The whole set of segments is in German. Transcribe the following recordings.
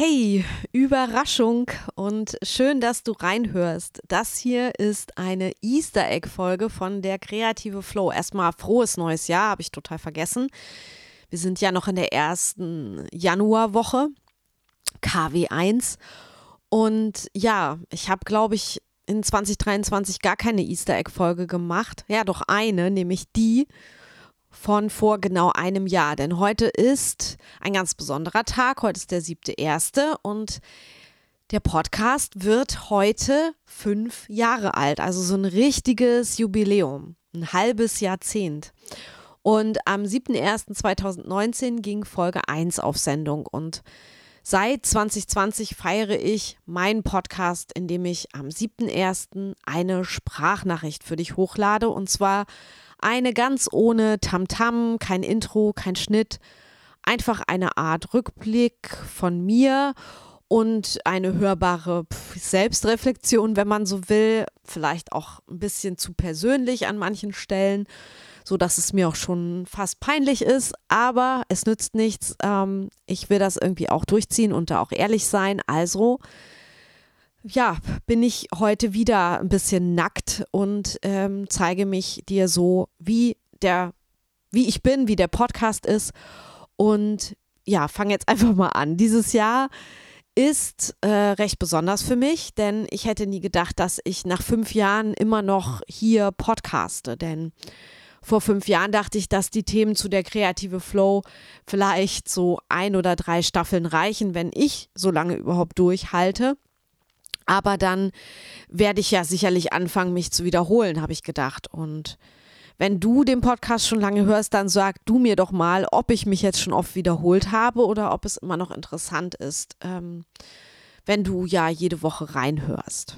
Hey, Überraschung und schön, dass du reinhörst. Das hier ist eine Easter Egg-Folge von der Kreative Flow. Erstmal frohes neues Jahr, habe ich total vergessen. Wir sind ja noch in der ersten Januarwoche, KW1. Und ja, ich habe, glaube ich, in 2023 gar keine Easter Egg-Folge gemacht. Ja, doch eine, nämlich die von vor genau einem Jahr. Denn heute ist ein ganz besonderer Tag. Heute ist der siebte erste und der Podcast wird heute fünf Jahre alt. Also so ein richtiges Jubiläum. Ein halbes Jahrzehnt. Und am 7.01.2019 ging Folge 1 auf Sendung und Seit 2020 feiere ich meinen Podcast, indem ich am 7.1. eine Sprachnachricht für dich hochlade und zwar eine ganz ohne Tamtam, -Tam, kein Intro, kein Schnitt, einfach eine Art Rückblick von mir und eine hörbare Selbstreflexion, wenn man so will, vielleicht auch ein bisschen zu persönlich an manchen Stellen, so dass es mir auch schon fast peinlich ist, aber es nützt nichts. Ähm, ich will das irgendwie auch durchziehen und da auch ehrlich sein. Also ja, bin ich heute wieder ein bisschen nackt und ähm, zeige mich dir so, wie der, wie ich bin, wie der Podcast ist. Und ja, fange jetzt einfach mal an. Dieses Jahr ist äh, recht besonders für mich, denn ich hätte nie gedacht, dass ich nach fünf Jahren immer noch hier podcaste. Denn vor fünf Jahren dachte ich, dass die Themen zu der kreative Flow vielleicht so ein oder drei Staffeln reichen, wenn ich so lange überhaupt durchhalte. Aber dann werde ich ja sicherlich anfangen, mich zu wiederholen, habe ich gedacht. Und wenn du den Podcast schon lange hörst, dann sag du mir doch mal, ob ich mich jetzt schon oft wiederholt habe oder ob es immer noch interessant ist, ähm, wenn du ja jede Woche reinhörst.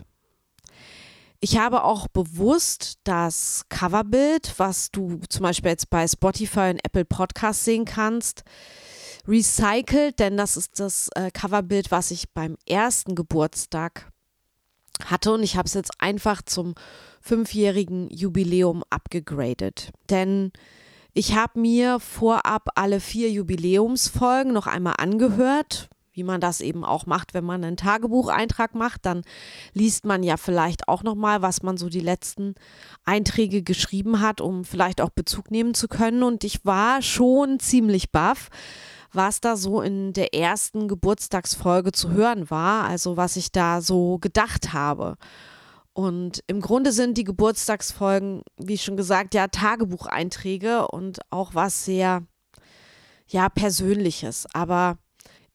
Ich habe auch bewusst das Coverbild, was du zum Beispiel jetzt bei Spotify und Apple Podcasts sehen kannst, recycelt, denn das ist das äh, Coverbild, was ich beim ersten Geburtstag hatte und ich habe es jetzt einfach zum fünfjährigen Jubiläum abgegradet. Denn ich habe mir vorab alle vier Jubiläumsfolgen noch einmal angehört, wie man das eben auch macht, wenn man einen Tagebucheintrag macht, dann liest man ja vielleicht auch noch mal, was man so die letzten Einträge geschrieben hat, um vielleicht auch Bezug nehmen zu können und ich war schon ziemlich baff, was da so in der ersten Geburtstagsfolge zu hören war, also was ich da so gedacht habe. Und im Grunde sind die Geburtstagsfolgen, wie schon gesagt, ja Tagebucheinträge und auch was sehr, ja, Persönliches. Aber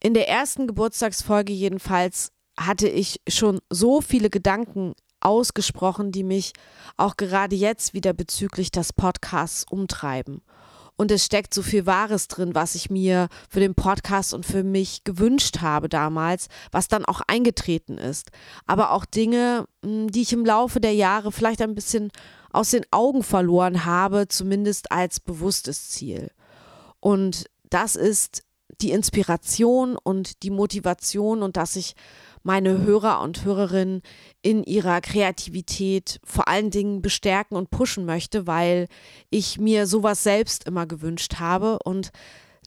in der ersten Geburtstagsfolge jedenfalls hatte ich schon so viele Gedanken ausgesprochen, die mich auch gerade jetzt wieder bezüglich des Podcasts umtreiben. Und es steckt so viel Wahres drin, was ich mir für den Podcast und für mich gewünscht habe damals, was dann auch eingetreten ist. Aber auch Dinge, hm, die ich im Laufe der Jahre vielleicht ein bisschen aus den Augen verloren habe, zumindest als bewusstes Ziel. Und das ist die Inspiration und die Motivation und dass ich meine Hörer und Hörerinnen in ihrer Kreativität vor allen Dingen bestärken und pushen möchte, weil ich mir sowas selbst immer gewünscht habe und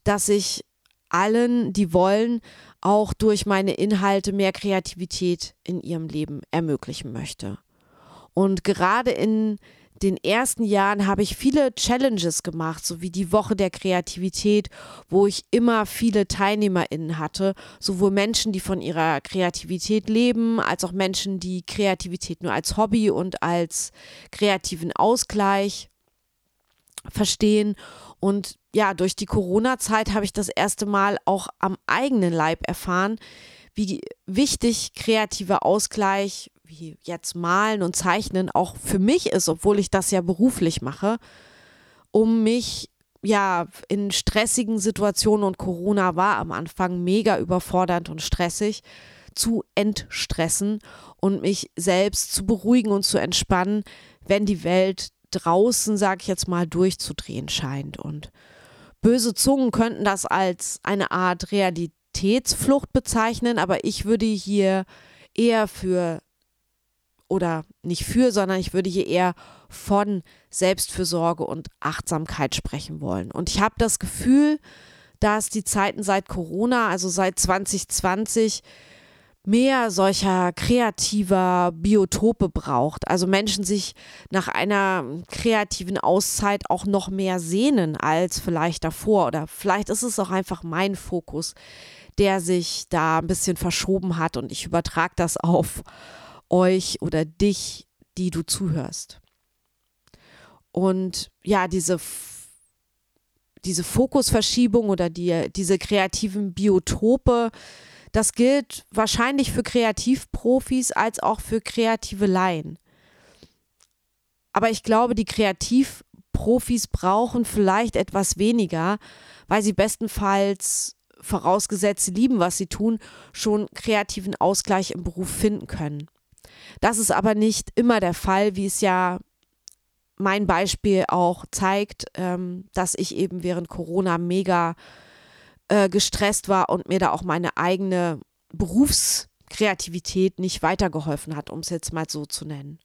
dass ich allen, die wollen, auch durch meine Inhalte mehr Kreativität in ihrem Leben ermöglichen möchte. Und gerade in den ersten Jahren habe ich viele Challenges gemacht, so wie die Woche der Kreativität, wo ich immer viele TeilnehmerInnen hatte, sowohl Menschen, die von ihrer Kreativität leben, als auch Menschen, die Kreativität nur als Hobby und als kreativen Ausgleich verstehen. Und ja, durch die Corona-Zeit habe ich das erste Mal auch am eigenen Leib erfahren, wie wichtig kreativer Ausgleich wie jetzt malen und zeichnen auch für mich ist, obwohl ich das ja beruflich mache, um mich ja in stressigen Situationen und Corona war am Anfang mega überfordernd und stressig zu entstressen und mich selbst zu beruhigen und zu entspannen, wenn die Welt draußen, sag ich jetzt mal, durchzudrehen scheint. Und böse Zungen könnten das als eine Art Realitätsflucht bezeichnen, aber ich würde hier eher für oder nicht für, sondern ich würde hier eher von Selbstfürsorge und Achtsamkeit sprechen wollen. Und ich habe das Gefühl, dass die Zeiten seit Corona, also seit 2020, mehr solcher kreativer Biotope braucht. Also Menschen sich nach einer kreativen Auszeit auch noch mehr sehnen als vielleicht davor. Oder vielleicht ist es auch einfach mein Fokus, der sich da ein bisschen verschoben hat und ich übertrage das auf euch oder dich, die du zuhörst. Und ja, diese diese Fokusverschiebung oder die, diese kreativen Biotope, das gilt wahrscheinlich für Kreativprofis als auch für kreative Laien. Aber ich glaube, die Kreativprofis brauchen vielleicht etwas weniger, weil sie bestenfalls, vorausgesetzt sie lieben, was sie tun, schon kreativen Ausgleich im Beruf finden können. Das ist aber nicht immer der Fall, wie es ja mein Beispiel auch zeigt, ähm, dass ich eben während Corona mega äh, gestresst war und mir da auch meine eigene Berufskreativität nicht weitergeholfen hat, um es jetzt mal so zu nennen.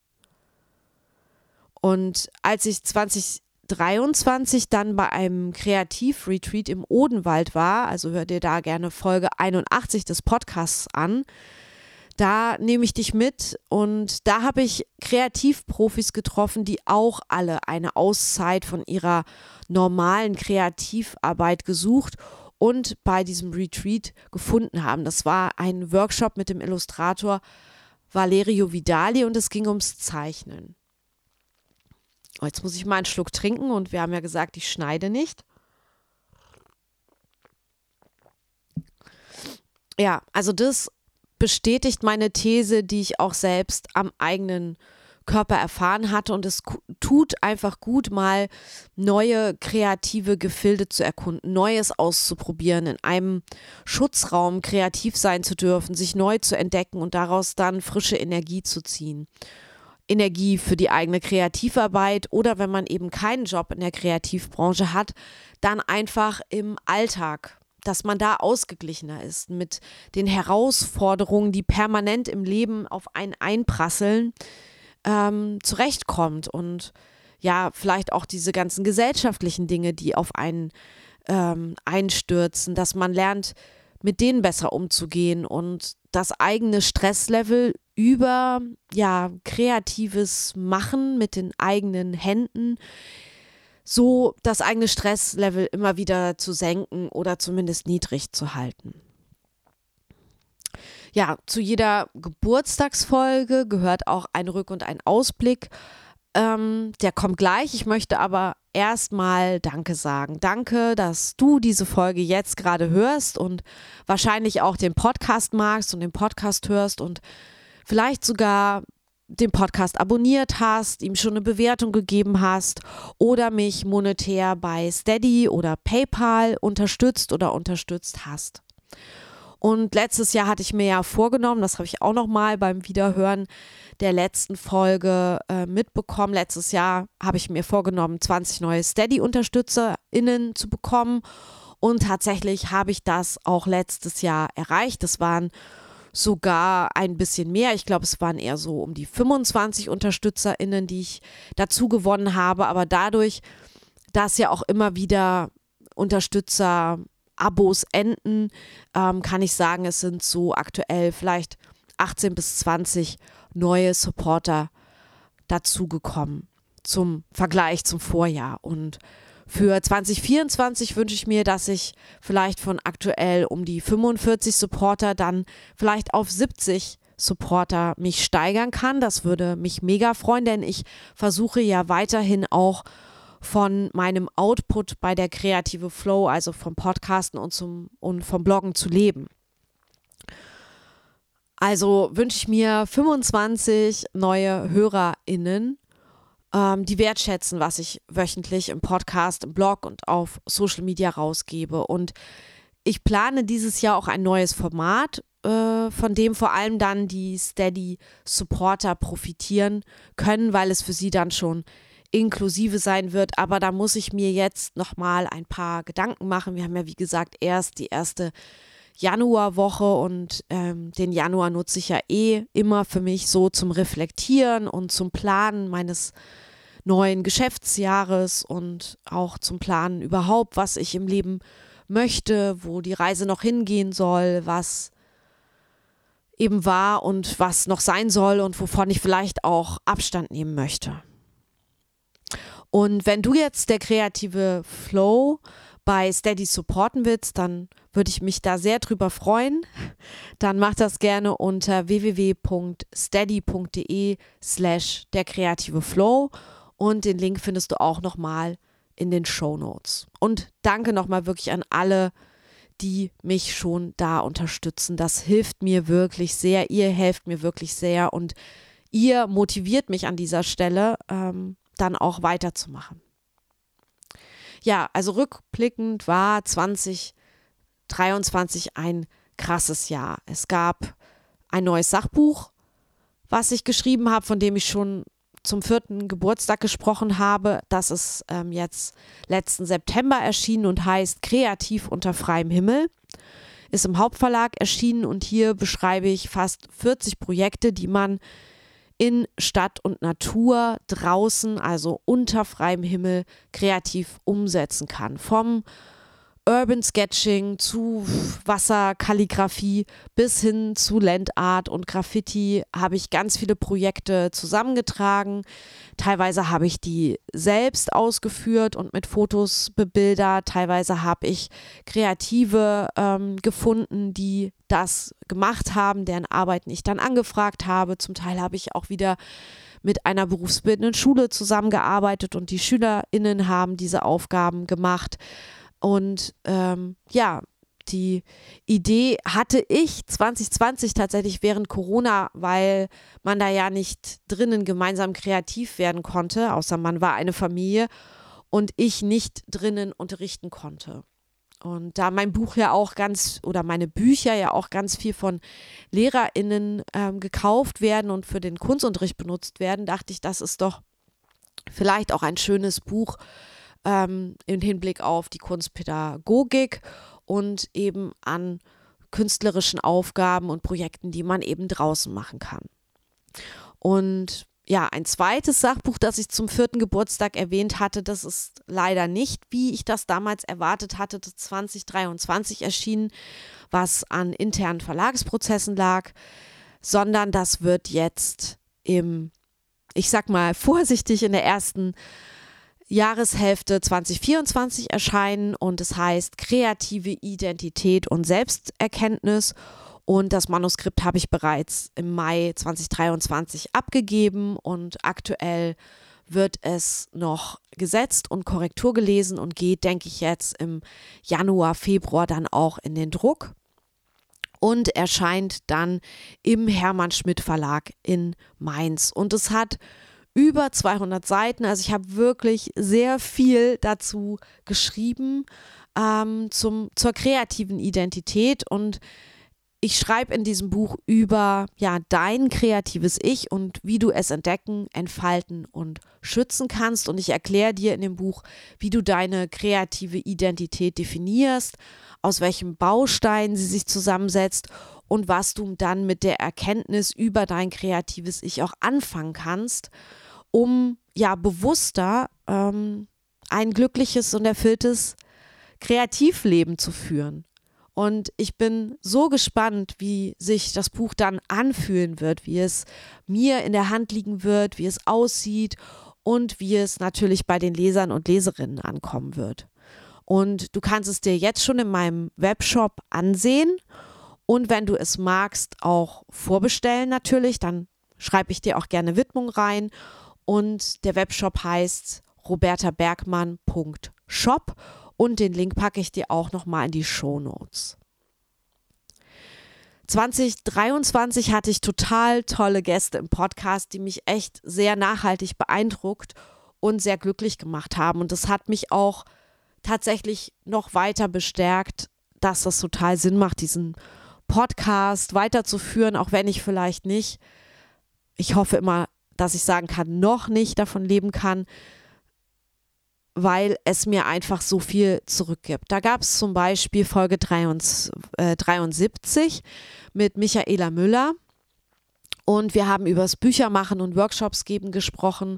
Und als ich 2023 dann bei einem Kreativretreat im Odenwald war, also hör dir da gerne Folge 81 des Podcasts an, da nehme ich dich mit und da habe ich Kreativprofis getroffen, die auch alle eine Auszeit von ihrer normalen Kreativarbeit gesucht und bei diesem Retreat gefunden haben. Das war ein Workshop mit dem Illustrator Valerio Vidali und es ging ums Zeichnen. Oh, jetzt muss ich mal einen Schluck trinken und wir haben ja gesagt, ich schneide nicht. Ja, also das bestätigt meine These, die ich auch selbst am eigenen Körper erfahren hatte. Und es tut einfach gut, mal neue kreative Gefilde zu erkunden, Neues auszuprobieren, in einem Schutzraum kreativ sein zu dürfen, sich neu zu entdecken und daraus dann frische Energie zu ziehen. Energie für die eigene Kreativarbeit oder wenn man eben keinen Job in der Kreativbranche hat, dann einfach im Alltag dass man da ausgeglichener ist mit den Herausforderungen, die permanent im Leben auf einen einprasseln, ähm, zurechtkommt und ja, vielleicht auch diese ganzen gesellschaftlichen Dinge, die auf einen ähm, einstürzen, dass man lernt, mit denen besser umzugehen und das eigene Stresslevel über ja kreatives Machen mit den eigenen Händen so das eigene Stresslevel immer wieder zu senken oder zumindest niedrig zu halten. Ja, zu jeder Geburtstagsfolge gehört auch ein Rück- und ein Ausblick. Ähm, der kommt gleich. Ich möchte aber erstmal Danke sagen. Danke, dass du diese Folge jetzt gerade hörst und wahrscheinlich auch den Podcast magst und den Podcast hörst und vielleicht sogar den Podcast abonniert hast, ihm schon eine Bewertung gegeben hast oder mich monetär bei Steady oder PayPal unterstützt oder unterstützt hast. Und letztes Jahr hatte ich mir ja vorgenommen, das habe ich auch noch mal beim Wiederhören der letzten Folge äh, mitbekommen. Letztes Jahr habe ich mir vorgenommen, 20 neue Steady-UnterstützerInnen zu bekommen. Und tatsächlich habe ich das auch letztes Jahr erreicht. Das waren sogar ein bisschen mehr. Ich glaube, es waren eher so um die 25 UnterstützerInnen, die ich dazu gewonnen habe. Aber dadurch, dass ja auch immer wieder Unterstützer Abos enden, ähm, kann ich sagen, es sind so aktuell vielleicht 18 bis 20 neue Supporter dazugekommen zum Vergleich zum Vorjahr. Und für 2024 wünsche ich mir, dass ich vielleicht von aktuell um die 45 Supporter dann vielleicht auf 70 Supporter mich steigern kann. Das würde mich mega freuen, denn ich versuche ja weiterhin auch von meinem Output bei der Kreative Flow, also vom Podcasten und, zum, und vom Bloggen zu leben. Also wünsche ich mir 25 neue HörerInnen ähm, die wertschätzen, was ich wöchentlich im Podcast, im Blog und auf Social Media rausgebe. Und ich plane dieses Jahr auch ein neues Format, äh, von dem vor allem dann die Steady Supporter profitieren können, weil es für sie dann schon inklusive sein wird. Aber da muss ich mir jetzt nochmal ein paar Gedanken machen. Wir haben ja, wie gesagt, erst die erste Januarwoche und ähm, den Januar nutze ich ja eh immer für mich so zum Reflektieren und zum Planen meines neuen Geschäftsjahres und auch zum Planen überhaupt, was ich im Leben möchte, wo die Reise noch hingehen soll, was eben war und was noch sein soll und wovon ich vielleicht auch Abstand nehmen möchte. Und wenn du jetzt der kreative Flow bei Steady supporten willst, dann würde ich mich da sehr drüber freuen. Dann mach das gerne unter www.steady.de slash der kreative Flow und den Link findest du auch nochmal in den Show Notes. Und danke nochmal wirklich an alle, die mich schon da unterstützen. Das hilft mir wirklich sehr. Ihr helft mir wirklich sehr und ihr motiviert mich an dieser Stelle, ähm, dann auch weiterzumachen. Ja, also rückblickend war 2023 ein krasses Jahr. Es gab ein neues Sachbuch, was ich geschrieben habe, von dem ich schon zum vierten Geburtstag gesprochen habe. Das ist ähm, jetzt letzten September erschienen und heißt Kreativ unter freiem Himmel. Ist im Hauptverlag erschienen und hier beschreibe ich fast 40 Projekte, die man in Stadt und Natur draußen, also unter freiem Himmel, kreativ umsetzen kann. Vom Urban Sketching zu Wasserkalligraphie bis hin zu Landart und Graffiti habe ich ganz viele Projekte zusammengetragen. Teilweise habe ich die selbst ausgeführt und mit Fotos bebildert. Teilweise habe ich Kreative ähm, gefunden, die das gemacht haben, deren Arbeiten ich dann angefragt habe. Zum Teil habe ich auch wieder mit einer berufsbildenden Schule zusammengearbeitet und die SchülerInnen haben diese Aufgaben gemacht. Und ähm, ja, die Idee hatte ich 2020 tatsächlich während Corona, weil man da ja nicht drinnen gemeinsam kreativ werden konnte, außer man war eine Familie und ich nicht drinnen unterrichten konnte. Und da mein Buch ja auch ganz oder meine Bücher ja auch ganz viel von LehrerInnen ähm, gekauft werden und für den Kunstunterricht benutzt werden, dachte ich, das ist doch vielleicht auch ein schönes Buch, ähm, im Hinblick auf die Kunstpädagogik und eben an künstlerischen Aufgaben und Projekten, die man eben draußen machen kann. Und ja, ein zweites Sachbuch, das ich zum vierten Geburtstag erwähnt hatte, das ist leider nicht, wie ich das damals erwartet hatte, 2023 erschienen, was an internen Verlagsprozessen lag, sondern das wird jetzt im, ich sag mal vorsichtig, in der ersten Jahreshälfte 2024 erscheinen und es heißt Kreative Identität und Selbsterkenntnis. Und das Manuskript habe ich bereits im Mai 2023 abgegeben und aktuell wird es noch gesetzt und Korrektur gelesen und geht, denke ich, jetzt im Januar, Februar dann auch in den Druck und erscheint dann im Hermann Schmidt Verlag in Mainz. Und es hat über 200 Seiten. Also ich habe wirklich sehr viel dazu geschrieben ähm, zum, zur kreativen Identität und ich schreibe in diesem Buch über ja dein kreatives Ich und wie du es entdecken, entfalten und schützen kannst. Und ich erkläre dir in dem Buch, wie du deine kreative Identität definierst, aus welchen Bausteinen sie sich zusammensetzt und was du dann mit der Erkenntnis über dein kreatives Ich auch anfangen kannst um ja bewusster ähm, ein glückliches und erfülltes Kreativleben zu führen. Und ich bin so gespannt, wie sich das Buch dann anfühlen wird, wie es mir in der Hand liegen wird, wie es aussieht und wie es natürlich bei den Lesern und Leserinnen ankommen wird. Und du kannst es dir jetzt schon in meinem Webshop ansehen und wenn du es magst, auch vorbestellen natürlich, dann schreibe ich dir auch gerne Widmung rein und der Webshop heißt robertabergmann.shop und den Link packe ich dir auch nochmal in die Show Notes. 2023 hatte ich total tolle Gäste im Podcast, die mich echt sehr nachhaltig beeindruckt und sehr glücklich gemacht haben. Und das hat mich auch tatsächlich noch weiter bestärkt, dass das total Sinn macht, diesen Podcast weiterzuführen, auch wenn ich vielleicht nicht, ich hoffe immer, dass ich sagen kann, noch nicht davon leben kann, weil es mir einfach so viel zurückgibt. Da gab es zum Beispiel Folge 73 äh, mit Michaela Müller und wir haben über das Büchermachen und Workshops geben gesprochen.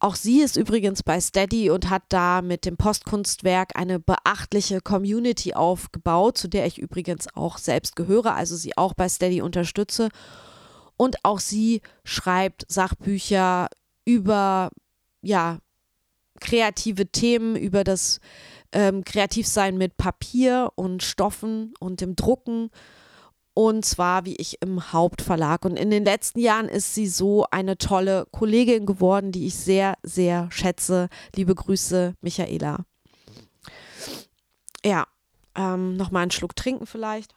Auch sie ist übrigens bei Steady und hat da mit dem Postkunstwerk eine beachtliche Community aufgebaut, zu der ich übrigens auch selbst gehöre, also sie auch bei Steady unterstütze. Und auch sie schreibt Sachbücher über ja, kreative Themen, über das ähm, Kreativsein mit Papier und Stoffen und dem Drucken und zwar wie ich im Hauptverlag. Und in den letzten Jahren ist sie so eine tolle Kollegin geworden, die ich sehr, sehr schätze. Liebe Grüße, Michaela. Ja, ähm, nochmal einen Schluck trinken vielleicht.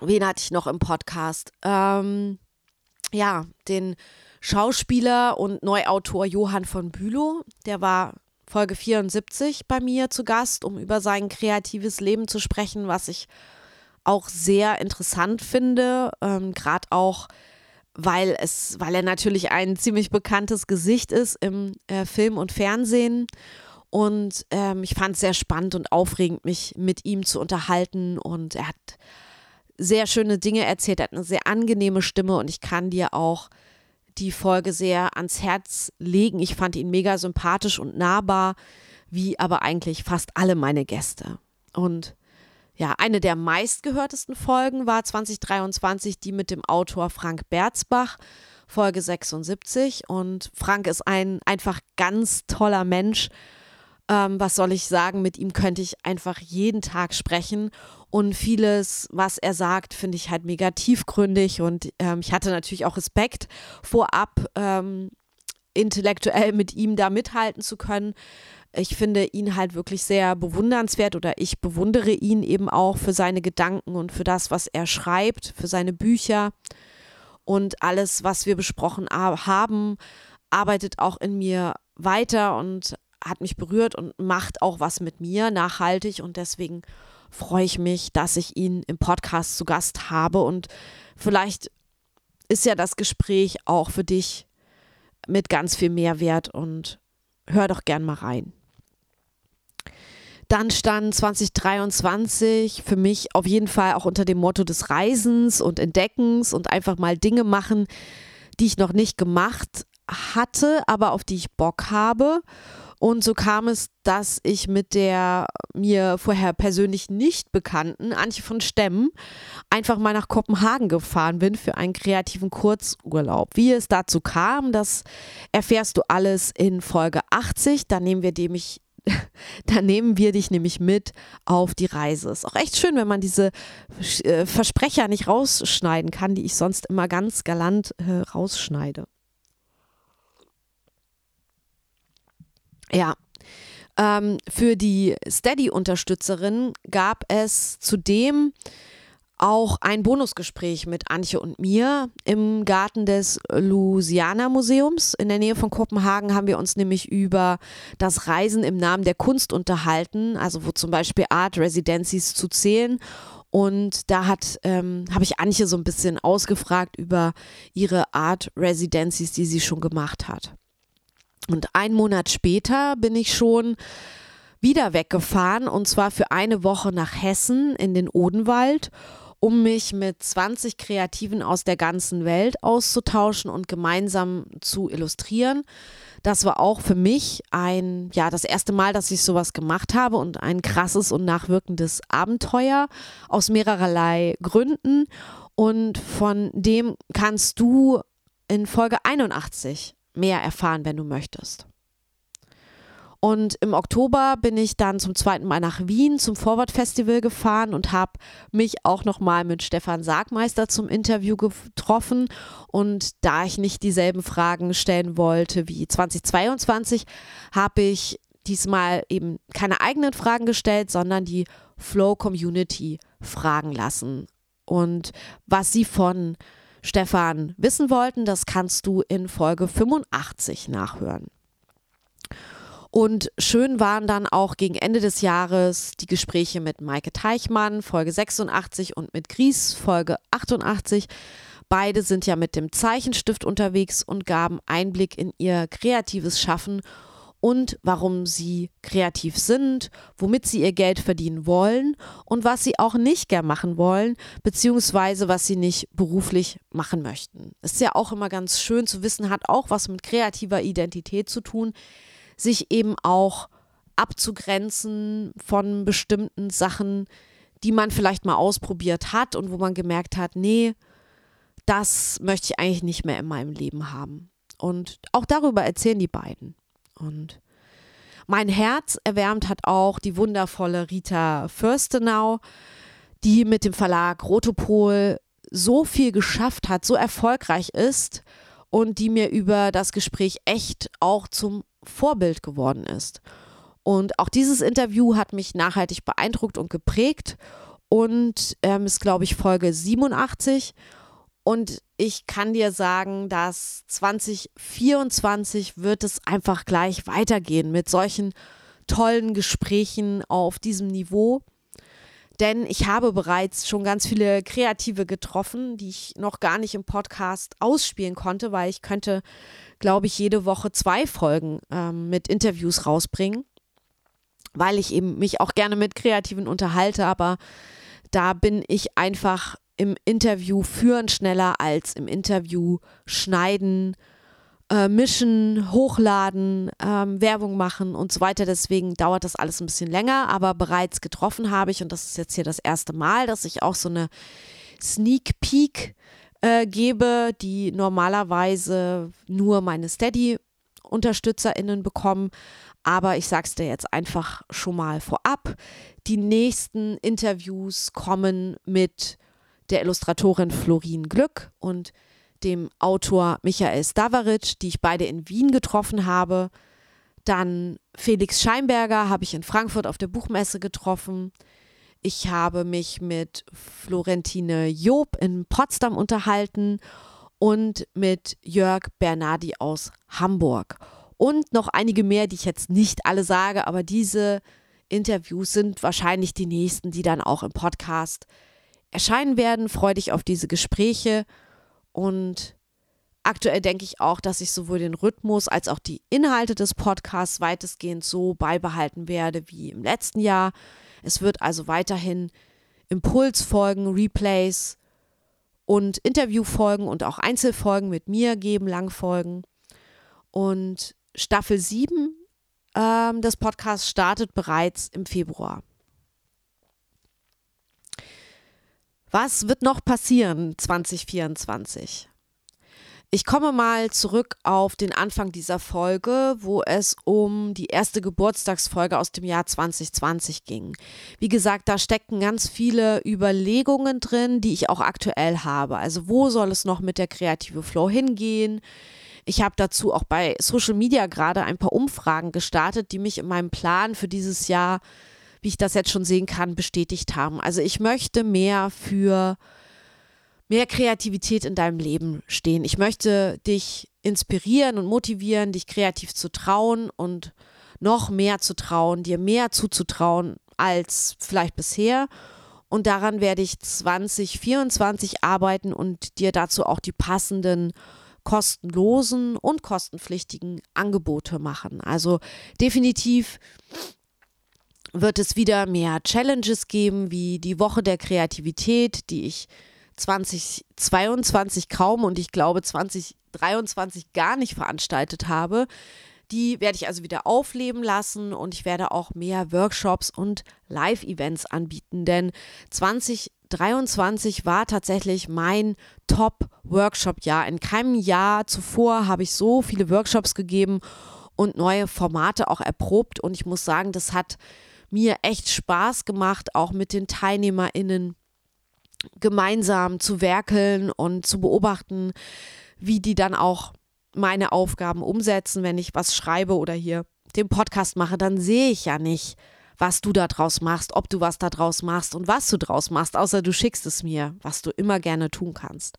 Wen hatte ich noch im Podcast? Ähm, ja, den Schauspieler und Neuautor Johann von Bülow. Der war Folge 74 bei mir zu Gast, um über sein kreatives Leben zu sprechen, was ich auch sehr interessant finde, ähm, gerade auch, weil es, weil er natürlich ein ziemlich bekanntes Gesicht ist im äh, Film und Fernsehen. Und ähm, ich fand es sehr spannend und aufregend, mich mit ihm zu unterhalten. Und er hat sehr schöne Dinge erzählt, er hat eine sehr angenehme Stimme und ich kann dir auch die Folge sehr ans Herz legen. Ich fand ihn mega sympathisch und nahbar, wie aber eigentlich fast alle meine Gäste. Und ja, eine der meistgehörtesten Folgen war 2023 die mit dem Autor Frank Berzbach, Folge 76. Und Frank ist ein einfach ganz toller Mensch. Ähm, was soll ich sagen? Mit ihm könnte ich einfach jeden Tag sprechen. Und vieles, was er sagt, finde ich halt mega tiefgründig. Und ähm, ich hatte natürlich auch Respekt vorab, ähm, intellektuell mit ihm da mithalten zu können. Ich finde ihn halt wirklich sehr bewundernswert oder ich bewundere ihn eben auch für seine Gedanken und für das, was er schreibt, für seine Bücher. Und alles, was wir besprochen haben, arbeitet auch in mir weiter und hat mich berührt und macht auch was mit mir nachhaltig. Und deswegen freue ich mich, dass ich ihn im Podcast zu Gast habe und vielleicht ist ja das Gespräch auch für dich mit ganz viel Mehrwert und hör doch gern mal rein. Dann stand 2023 für mich auf jeden Fall auch unter dem Motto des Reisens und Entdeckens und einfach mal Dinge machen, die ich noch nicht gemacht hatte, aber auf die ich Bock habe. Und so kam es, dass ich mit der mir vorher persönlich nicht bekannten Antje von Stemmen einfach mal nach Kopenhagen gefahren bin für einen kreativen Kurzurlaub. Wie es dazu kam, das erfährst du alles in Folge 80. Da nehmen wir nämlich da nehmen wir dich nämlich mit auf die Reise. Ist auch echt schön, wenn man diese äh, Versprecher nicht rausschneiden kann, die ich sonst immer ganz galant äh, rausschneide. Ja. Ähm, für die Steady-Unterstützerin gab es zudem auch ein Bonusgespräch mit Antje und mir im Garten des Louisiana Museums. In der Nähe von Kopenhagen haben wir uns nämlich über das Reisen im Namen der Kunst unterhalten, also wo zum Beispiel Art Residencies zu zählen. Und da ähm, habe ich Antje so ein bisschen ausgefragt über ihre Art Residencies, die sie schon gemacht hat. Und einen Monat später bin ich schon wieder weggefahren und zwar für eine Woche nach Hessen in den Odenwald, um mich mit 20 Kreativen aus der ganzen Welt auszutauschen und gemeinsam zu illustrieren. Das war auch für mich ein, ja, das erste Mal, dass ich sowas gemacht habe und ein krasses und nachwirkendes Abenteuer aus mehrerlei Gründen. Und von dem kannst du in Folge 81 mehr erfahren, wenn du möchtest. Und im Oktober bin ich dann zum zweiten Mal nach Wien zum Forward Festival gefahren und habe mich auch nochmal mit Stefan Sargmeister zum Interview getroffen. Und da ich nicht dieselben Fragen stellen wollte wie 2022, habe ich diesmal eben keine eigenen Fragen gestellt, sondern die Flow Community fragen lassen. Und was sie von Stefan wissen wollten, das kannst du in Folge 85 nachhören. Und schön waren dann auch gegen Ende des Jahres die Gespräche mit Maike Teichmann, Folge 86 und mit Gries, Folge 88. Beide sind ja mit dem Zeichenstift unterwegs und gaben Einblick in ihr kreatives Schaffen und warum sie kreativ sind, womit sie ihr Geld verdienen wollen und was sie auch nicht gern machen wollen, beziehungsweise was sie nicht beruflich machen möchten. Ist ja auch immer ganz schön zu wissen, hat auch was mit kreativer Identität zu tun, sich eben auch abzugrenzen von bestimmten Sachen, die man vielleicht mal ausprobiert hat und wo man gemerkt hat, nee, das möchte ich eigentlich nicht mehr in meinem Leben haben. Und auch darüber erzählen die beiden. Und mein Herz erwärmt hat auch die wundervolle Rita Fürstenau, die mit dem Verlag Rotopol so viel geschafft hat, so erfolgreich ist und die mir über das Gespräch echt auch zum Vorbild geworden ist. Und auch dieses Interview hat mich nachhaltig beeindruckt und geprägt und ähm, ist, glaube ich, Folge 87. Und ich kann dir sagen, dass 2024 wird es einfach gleich weitergehen mit solchen tollen Gesprächen auf diesem Niveau. Denn ich habe bereits schon ganz viele Kreative getroffen, die ich noch gar nicht im Podcast ausspielen konnte, weil ich könnte, glaube ich, jede Woche zwei Folgen ähm, mit Interviews rausbringen, weil ich eben mich auch gerne mit Kreativen unterhalte, aber da bin ich einfach im Interview führen schneller als im Interview schneiden, äh, mischen, hochladen, ähm, Werbung machen und so weiter. Deswegen dauert das alles ein bisschen länger, aber bereits getroffen habe ich, und das ist jetzt hier das erste Mal, dass ich auch so eine Sneak Peek äh, gebe, die normalerweise nur meine Steady-UnterstützerInnen bekommen. Aber ich sag's dir jetzt einfach schon mal vorab. Die nächsten Interviews kommen mit der Illustratorin Florin Glück und dem Autor Michael Stavaric, die ich beide in Wien getroffen habe. Dann Felix Scheinberger habe ich in Frankfurt auf der Buchmesse getroffen. Ich habe mich mit Florentine Job in Potsdam unterhalten und mit Jörg Bernardi aus Hamburg. Und noch einige mehr, die ich jetzt nicht alle sage, aber diese Interviews sind wahrscheinlich die nächsten, die dann auch im Podcast erscheinen werden. Freue dich auf diese Gespräche und aktuell denke ich auch, dass ich sowohl den Rhythmus als auch die Inhalte des Podcasts weitestgehend so beibehalten werde wie im letzten Jahr. Es wird also weiterhin Impulsfolgen, Replays und Interviewfolgen und auch Einzelfolgen mit mir geben, Langfolgen. Und Staffel 7 ähm, des Podcasts startet bereits im Februar. Was wird noch passieren 2024? Ich komme mal zurück auf den Anfang dieser Folge, wo es um die erste Geburtstagsfolge aus dem Jahr 2020 ging. Wie gesagt, da stecken ganz viele Überlegungen drin, die ich auch aktuell habe. Also wo soll es noch mit der kreative Flow hingehen? Ich habe dazu auch bei Social Media gerade ein paar Umfragen gestartet, die mich in meinem Plan für dieses Jahr wie ich das jetzt schon sehen kann, bestätigt haben. Also ich möchte mehr für mehr Kreativität in deinem Leben stehen. Ich möchte dich inspirieren und motivieren, dich kreativ zu trauen und noch mehr zu trauen, dir mehr zuzutrauen als vielleicht bisher. Und daran werde ich 2024 arbeiten und dir dazu auch die passenden kostenlosen und kostenpflichtigen Angebote machen. Also definitiv wird es wieder mehr Challenges geben, wie die Woche der Kreativität, die ich 2022 kaum und ich glaube 2023 gar nicht veranstaltet habe. Die werde ich also wieder aufleben lassen und ich werde auch mehr Workshops und Live-Events anbieten, denn 2023 war tatsächlich mein Top-Workshop-Jahr. In keinem Jahr zuvor habe ich so viele Workshops gegeben und neue Formate auch erprobt und ich muss sagen, das hat mir echt Spaß gemacht, auch mit den TeilnehmerInnen gemeinsam zu werkeln und zu beobachten, wie die dann auch meine Aufgaben umsetzen. Wenn ich was schreibe oder hier den Podcast mache, dann sehe ich ja nicht, was du da draus machst, ob du was da draus machst und was du draus machst, außer du schickst es mir, was du immer gerne tun kannst.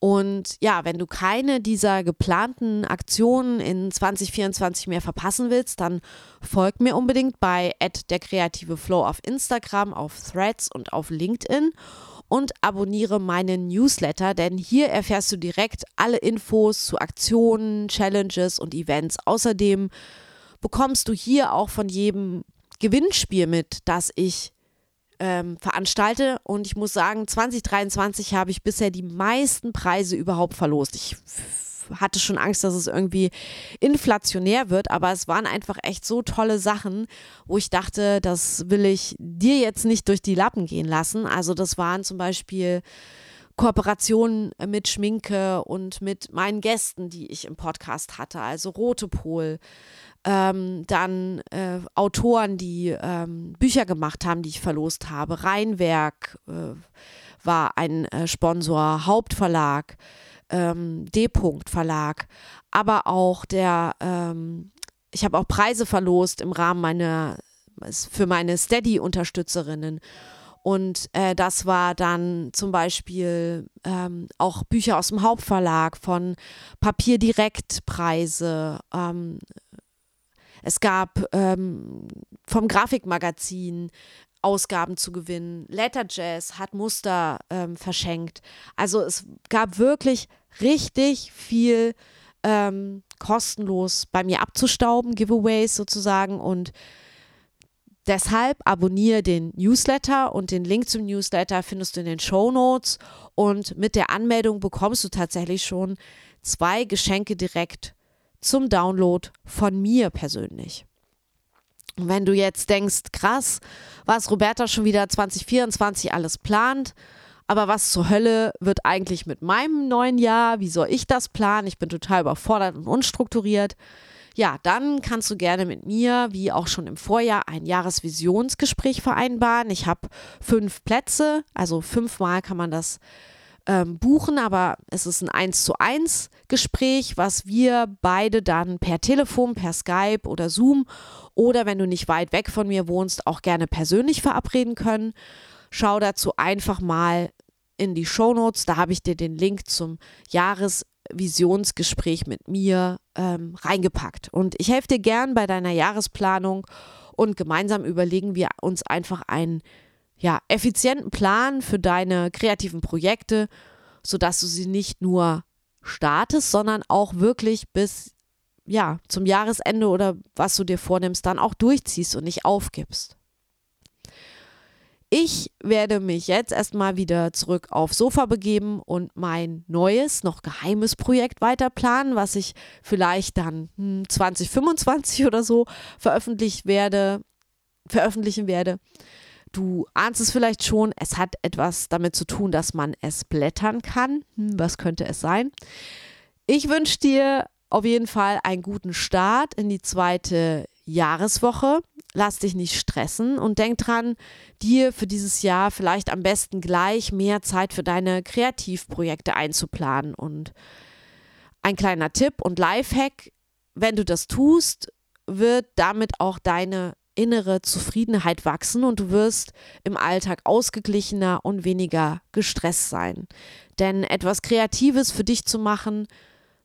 Und ja, wenn du keine dieser geplanten Aktionen in 2024 mehr verpassen willst, dann folg mir unbedingt bei der kreative Flow auf Instagram, auf Threads und auf LinkedIn. und abonniere meinen Newsletter, denn hier erfährst du direkt alle Infos zu Aktionen, Challenges und Events. Außerdem bekommst du hier auch von jedem Gewinnspiel mit, das ich ähm, veranstalte. Und ich muss sagen, 2023 habe ich bisher die meisten Preise überhaupt verlost. Ich hatte schon Angst, dass es irgendwie inflationär wird, aber es waren einfach echt so tolle Sachen, wo ich dachte, das will ich dir jetzt nicht durch die Lappen gehen lassen. Also das waren zum Beispiel Kooperationen mit Schminke und mit meinen Gästen, die ich im Podcast hatte, also Rote Pol, ähm, dann äh, Autoren, die ähm, Bücher gemacht haben, die ich verlost habe. Rheinwerk äh, war ein äh, Sponsor, Hauptverlag, ähm, D-Punkt Verlag, aber auch der, ähm, ich habe auch Preise verlost im Rahmen meiner, für meine Steady-Unterstützerinnen. Und äh, das war dann zum Beispiel ähm, auch Bücher aus dem Hauptverlag von Papierdirektpreise, ähm, es gab ähm, vom Grafikmagazin Ausgaben zu gewinnen. Letter Jazz hat Muster ähm, verschenkt. Also es gab wirklich richtig viel ähm, kostenlos bei mir abzustauben, Giveaways sozusagen. Und deshalb abonniere den Newsletter und den Link zum Newsletter findest du in den Show Notes. Und mit der Anmeldung bekommst du tatsächlich schon zwei Geschenke direkt zum Download von mir persönlich. Und wenn du jetzt denkst, krass, was Roberta schon wieder 2024 alles plant, aber was zur Hölle wird eigentlich mit meinem neuen Jahr? Wie soll ich das planen? Ich bin total überfordert und unstrukturiert. Ja, dann kannst du gerne mit mir, wie auch schon im Vorjahr, ein Jahresvisionsgespräch vereinbaren. Ich habe fünf Plätze, also fünfmal kann man das ähm, buchen, aber es ist ein 1 zu 1 Gespräch, was wir beide dann per Telefon, per Skype oder Zoom oder wenn du nicht weit weg von mir wohnst, auch gerne persönlich verabreden können. Schau dazu einfach mal in die Show Notes, da habe ich dir den Link zum Jahresvisionsgespräch mit mir ähm, reingepackt. Und ich helfe dir gern bei deiner Jahresplanung und gemeinsam überlegen wir uns einfach einen ja, effizienten Plan für deine kreativen Projekte, sodass du sie nicht nur startest, sondern auch wirklich bis ja, zum Jahresende oder was du dir vornimmst, dann auch durchziehst und nicht aufgibst. Ich werde mich jetzt erstmal wieder zurück aufs Sofa begeben und mein neues, noch geheimes Projekt weiter planen, was ich vielleicht dann 2025 hm, oder so veröffentlicht werde, veröffentlichen werde. Du ahnst es vielleicht schon, es hat etwas damit zu tun, dass man es blättern kann. Hm, was könnte es sein? Ich wünsche dir auf jeden Fall einen guten Start in die zweite Jahreswoche. Lass dich nicht stressen und denk dran, dir für dieses Jahr vielleicht am besten gleich mehr Zeit für deine Kreativprojekte einzuplanen. Und ein kleiner Tipp und Lifehack, wenn du das tust, wird damit auch deine innere Zufriedenheit wachsen und du wirst im Alltag ausgeglichener und weniger gestresst sein. Denn etwas Kreatives für dich zu machen,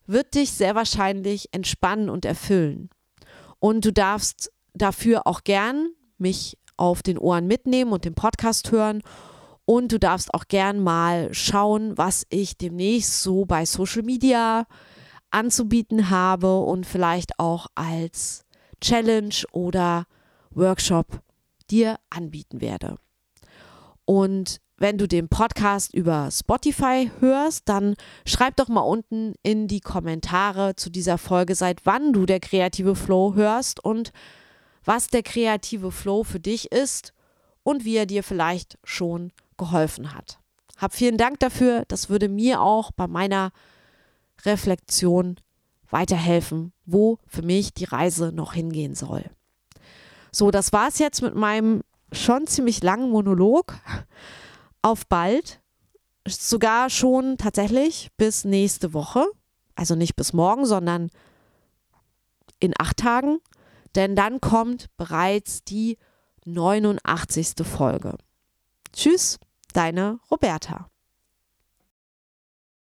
wird dich sehr wahrscheinlich entspannen und erfüllen. Und du darfst dafür auch gern mich auf den Ohren mitnehmen und den Podcast hören. Und du darfst auch gern mal schauen, was ich demnächst so bei Social Media anzubieten habe und vielleicht auch als Challenge oder Workshop dir anbieten werde. Und wenn du den Podcast über Spotify hörst, dann schreib doch mal unten in die Kommentare zu dieser Folge, seit wann du der kreative Flow hörst und was der kreative Flow für dich ist und wie er dir vielleicht schon geholfen hat. Hab vielen Dank dafür. Das würde mir auch bei meiner Reflexion weiterhelfen, wo für mich die Reise noch hingehen soll. So, das war es jetzt mit meinem schon ziemlich langen Monolog. Auf bald. Sogar schon tatsächlich bis nächste Woche. Also nicht bis morgen, sondern in acht Tagen. Denn dann kommt bereits die 89. Folge. Tschüss, deine Roberta.